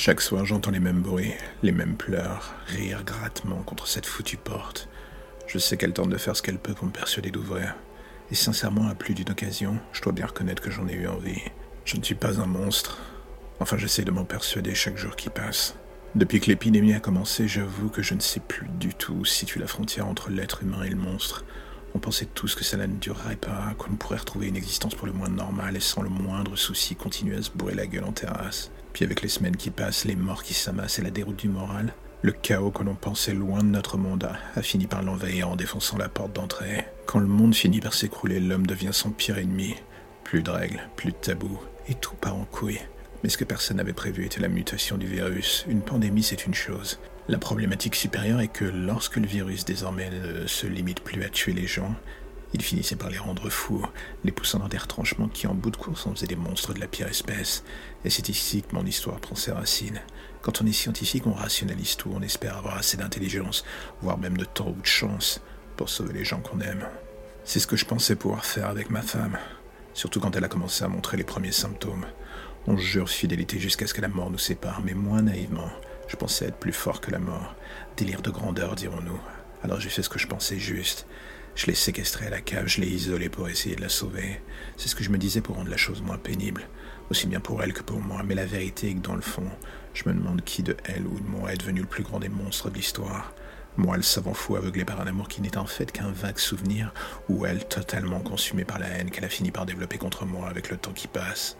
Chaque soir, j'entends les mêmes bruits, les mêmes pleurs, rire grattement contre cette foutue porte. Je sais qu'elle tente de faire ce qu'elle peut pour me persuader d'ouvrir. Et sincèrement, à plus d'une occasion, je dois bien reconnaître que j'en ai eu envie. Je ne suis pas un monstre. Enfin, j'essaie de m'en persuader chaque jour qui passe. Depuis que l'épidémie a commencé, j'avoue que je ne sais plus du tout où situe la frontière entre l'être humain et le monstre. On pensait tous que cela ne durerait pas, qu'on pourrait retrouver une existence pour le moins normale et sans le moindre souci continuer à se bourrer la gueule en terrasse. Avec les semaines qui passent, les morts qui s'amassent et la déroute du moral, le chaos que l'on pensait loin de notre monde a, fini par l'envahir en défonçant la porte d'entrée. Quand le monde finit par s'écrouler, l'homme devient son pire ennemi. Plus de règles, plus de tabous, et tout part en couille. Mais ce que personne n'avait prévu était la mutation du virus. Une pandémie, c'est une chose. La problématique supérieure est que lorsque le virus désormais ne se limite plus à tuer les gens, il finissait par les rendre fous, les poussant dans des retranchements qui, en bout de course, en faisaient des monstres de la pire espèce. Et c'est ici que mon histoire prend ses racines. Quand on est scientifique, on rationalise tout, on espère avoir assez d'intelligence, voire même de temps ou de chance, pour sauver les gens qu'on aime. C'est ce que je pensais pouvoir faire avec ma femme, surtout quand elle a commencé à montrer les premiers symptômes. On jure fidélité jusqu'à ce que la mort nous sépare, mais moins naïvement. Je pensais être plus fort que la mort. Délire de grandeur, dirons-nous. Alors j'ai fait ce que je pensais juste. Je l'ai séquestrée à la cave, je l'ai isolée pour essayer de la sauver. C'est ce que je me disais pour rendre la chose moins pénible, aussi bien pour elle que pour moi. Mais la vérité est que dans le fond, je me demande qui de elle ou de moi est devenu le plus grand des monstres de l'histoire. Moi, le savant fou aveuglé par un amour qui n'est en fait qu'un vague souvenir, ou elle totalement consumée par la haine qu'elle a fini par développer contre moi avec le temps qui passe.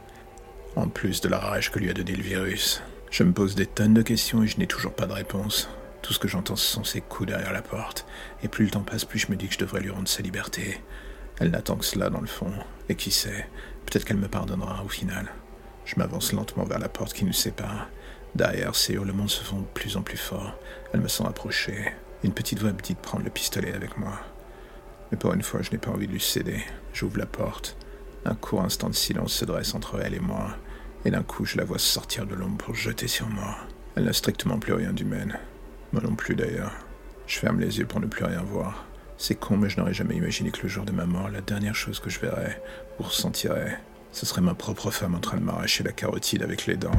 En plus de la rage que lui a donné le virus. Je me pose des tonnes de questions et je n'ai toujours pas de réponse. Tout ce que j'entends, ce sont ses coups derrière la porte. Et plus le temps passe, plus je me dis que je devrais lui rendre sa liberté. Elle n'attend que cela dans le fond. Et qui sait, peut-être qu'elle me pardonnera au final. Je m'avance lentement vers la porte qui nous sépare. Derrière, ses hurlements se font de plus en plus forts. Elle me sent approcher. Une petite voix me dit de prendre le pistolet avec moi. Mais pour une fois, je n'ai pas envie de lui céder. J'ouvre la porte. Un court instant de silence se dresse entre elle et moi. Et d'un coup, je la vois sortir de l'ombre pour jeter sur moi. Elle n'a strictement plus rien d'humaine. Moi non plus d'ailleurs. Je ferme les yeux pour ne plus rien voir. C'est con, mais je n'aurais jamais imaginé que le jour de ma mort, la dernière chose que je verrais ou ressentirais, ce serait ma propre femme en train de m'arracher la carotide avec les dents.